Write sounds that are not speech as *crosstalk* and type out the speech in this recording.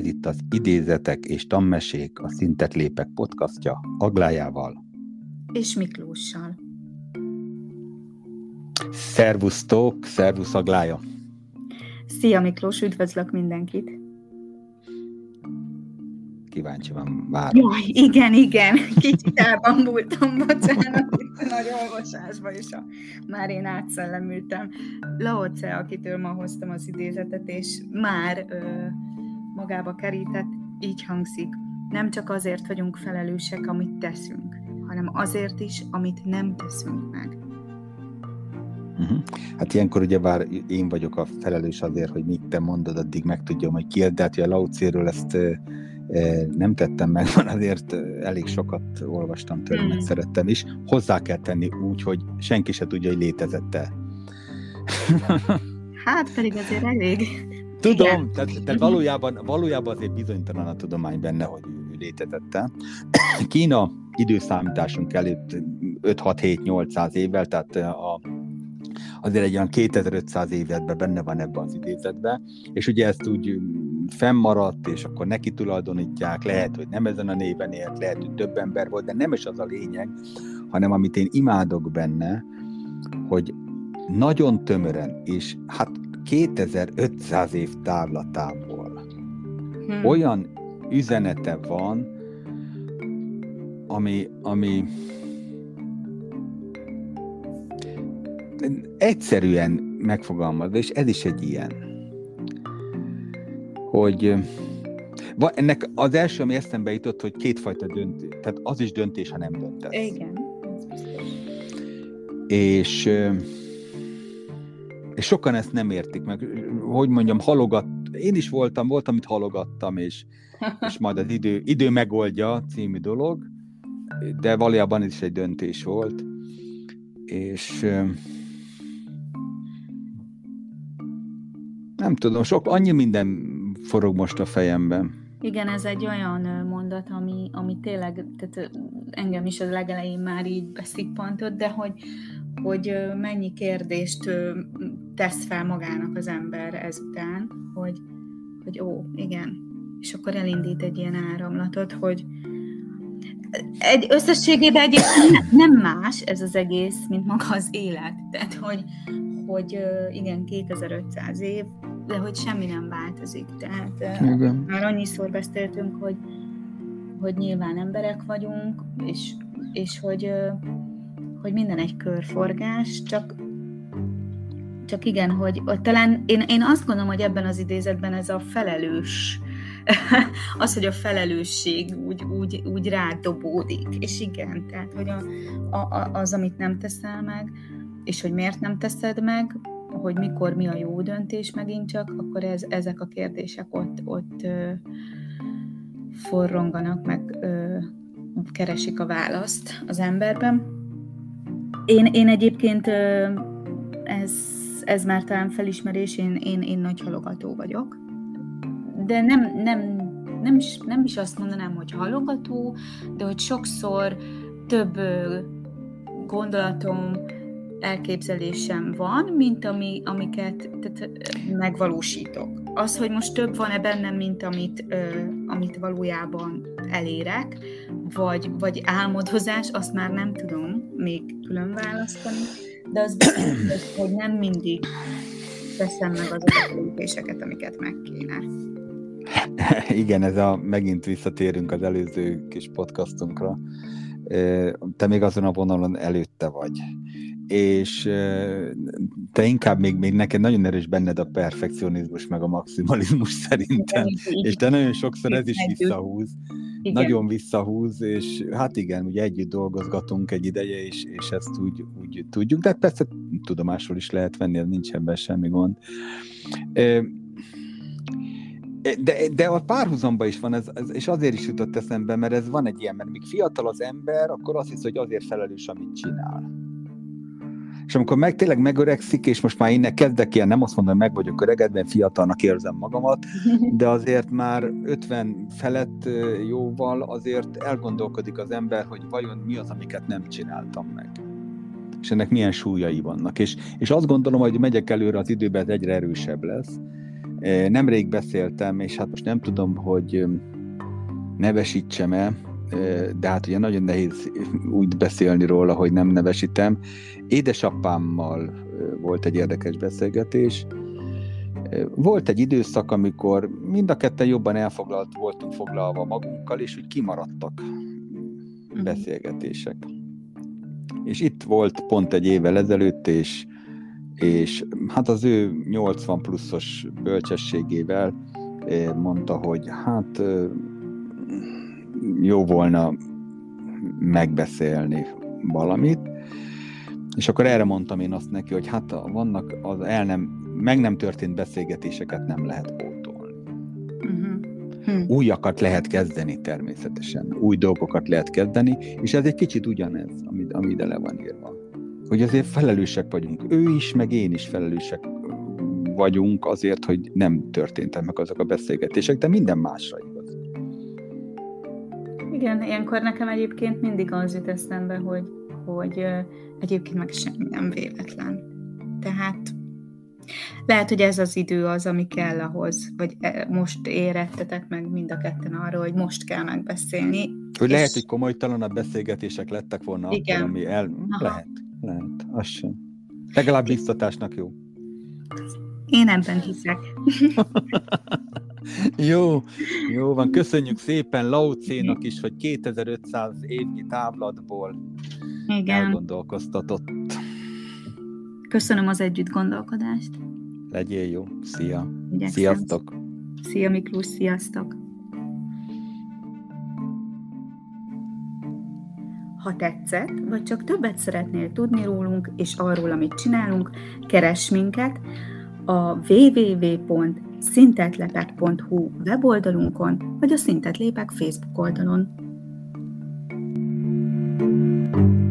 ez itt az Idézetek és Tammesék, a Szintet Lépek podcastja Aglájával. És Miklóssal. Szervusztok, szervusz Aglája! Szia Miklós, üdvözlök mindenkit! Kíváncsi van, várom. Jaj, igen, igen, kicsit elbambultam, bocsánat, itt a nagy olvasásba is a, már én átszellemültem. Laoce, akitől ma hoztam az idézetet, és már ö, magába kerített, így hangzik. Nem csak azért vagyunk felelősek, amit teszünk, hanem azért is, amit nem teszünk meg. Uh-huh. Hát ilyenkor ugye bár én vagyok a felelős azért, hogy mit te mondod, addig meg tudjam, hogy ki de hát a Laucéről ezt nem tettem meg, *laughs* van azért elég sokat olvastam tőle, meg hmm. szerettem is. Hozzá kell tenni úgy, hogy senki se tudja, hogy létezett-e. Hát pedig azért elég. Tudom, tehát, tehát valójában, valójában azért bizonytalan a tudomány benne, hogy ő létezett-e. *clears throat* Kína időszámításunk előtt 5-6-7-800 évvel, tehát a azért egy olyan 2500 évetben benne van ebben az idézetben, és ugye ezt úgy fennmaradt, és akkor neki tulajdonítják, lehet, hogy nem ezen a néven élt, lehet, hogy több ember volt, de nem is az a lényeg, hanem amit én imádok benne, hogy nagyon tömören, és hát 2500 év távlatából hmm. olyan üzenete van, ami, ami egyszerűen megfogalmazva, és ez is egy ilyen, hogy ennek az első, ami eszembe jutott, hogy kétfajta döntés, tehát az is döntés, ha nem döntesz. Igen. És, és sokan ezt nem értik meg. Hogy mondjam, halogat, én is voltam, voltam, amit halogattam, és, *laughs* és majd az idő, idő megoldja című dolog, de valójában ez is egy döntés volt. És nem tudom, sok, annyi minden forog most a fejemben. Igen, ez egy olyan mondat, ami, ami tényleg, tehát engem is az legelején már így beszippantott, de hogy, hogy mennyi kérdést tesz fel magának az ember ezután, hogy, hogy ó, igen, és akkor elindít egy ilyen áramlatot, hogy egy összességében egyébként nem más ez az egész, mint maga az élet. Tehát, hogy, hogy igen, 2500 év, de hogy semmi nem változik. Tehát Igen. már annyiszor beszéltünk, hogy, hogy nyilván emberek vagyunk, és, és hogy, hogy minden egy körforgás, csak csak igen, hogy, hogy talán én, én azt gondolom, hogy ebben az idézetben ez a felelős, *laughs* az, hogy a felelősség úgy, úgy, úgy rádobódik. És igen, tehát, hogy a, a, az, amit nem teszel meg, és hogy miért nem teszed meg, hogy mikor mi a jó döntés megint csak, akkor ez, ezek a kérdések ott, ott ö, forronganak, meg ö, keresik a választ az emberben. Én, én egyébként ö, ez, ez már talán felismerés, én, én, én nagy halogató vagyok, de nem, nem, nem, is, nem is azt mondanám, hogy halogató, de hogy sokszor több gondolatom, elképzelésem van, mint ami, amiket tehát, megvalósítok. Az, hogy most több van-e bennem, mint amit, ö, amit valójában elérek, vagy, vagy álmodozás, azt már nem tudom még külön választani, de az biztos, hogy nem mindig teszem meg azokat a lépéseket, amiket meg kéne. *laughs* Igen, ez a, megint visszatérünk az előző kis podcastunkra. Te még azon a vonalon előtte vagy és te inkább még, még neked nagyon erős benned a perfekcionizmus, meg a maximalizmus *laughs* szerintem, igen, és te nagyon sokszor ez is visszahúz. Igen. Nagyon visszahúz, és hát igen, ugye együtt dolgozgatunk egy ideje, és, és ezt úgy, úgy tudjuk, de hát persze tudomásról is lehet venni, ez nincs ebben semmi gond. De, de a párhuzamban is van, ez, ez, és azért is jutott eszembe, mert ez van egy ilyen, mert míg fiatal az ember, akkor azt hisz, hogy azért felelős, amit csinál és amikor meg tényleg megöregszik, és most már én kezdek ilyen, nem azt mondom, meg vagyok öregedve, fiatalnak érzem magamat, de azért már 50 felett jóval azért elgondolkodik az ember, hogy vajon mi az, amiket nem csináltam meg. És ennek milyen súlyai vannak. És, és azt gondolom, hogy megyek előre az időben, ez egyre erősebb lesz. Nemrég beszéltem, és hát most nem tudom, hogy nevesítsem-e, de hát ugye nagyon nehéz úgy beszélni róla, hogy nem nevesítem. Édesapámmal volt egy érdekes beszélgetés. Volt egy időszak, amikor mind a ketten jobban elfoglalt voltunk foglalva magunkkal, és úgy kimaradtak mhm. beszélgetések. És itt volt pont egy évvel ezelőtt, és, és hát az ő 80 pluszos bölcsességével mondta, hogy hát jó volna megbeszélni valamit, és akkor erre mondtam én azt neki, hogy hát vannak az el nem, meg nem történt beszélgetéseket nem lehet pótolni. Uh-huh. Hm. Újakat lehet kezdeni természetesen, új dolgokat lehet kezdeni, és ez egy kicsit ugyanez, ami, ami ide le van írva. Hogy azért felelősek vagyunk. Ő is, meg én is felelősek vagyunk azért, hogy nem történtek meg azok a beszélgetések, de minden másra. Igen, ilyenkor nekem egyébként mindig az jut eszembe, hogy, hogy egyébként meg semmi nem véletlen. Tehát lehet, hogy ez az idő az, ami kell ahhoz, vagy most érettetek meg mind a ketten arra, hogy most kell megbeszélni. Hogy és... lehet, hogy komolytalanabb beszélgetések lettek volna Igen. akkor, ami el... Aha. Lehet, lehet, az sem. Legalább biztatásnak jó. Én ebben hiszek. *laughs* jó, jó van. Köszönjük szépen Laucénak is, hogy 2500 évnyi távlatból Igen. elgondolkoztatott. Köszönöm az együtt gondolkodást. Legyél jó. Szia. Igyekszem. Sziasztok. Szia Miklós, sziasztok. Ha tetszett, vagy csak többet szeretnél tudni rólunk és arról, amit csinálunk, keres minket a www.szintetlepek.hu weboldalunkon, vagy a Szintetlépek Facebook oldalon. thank you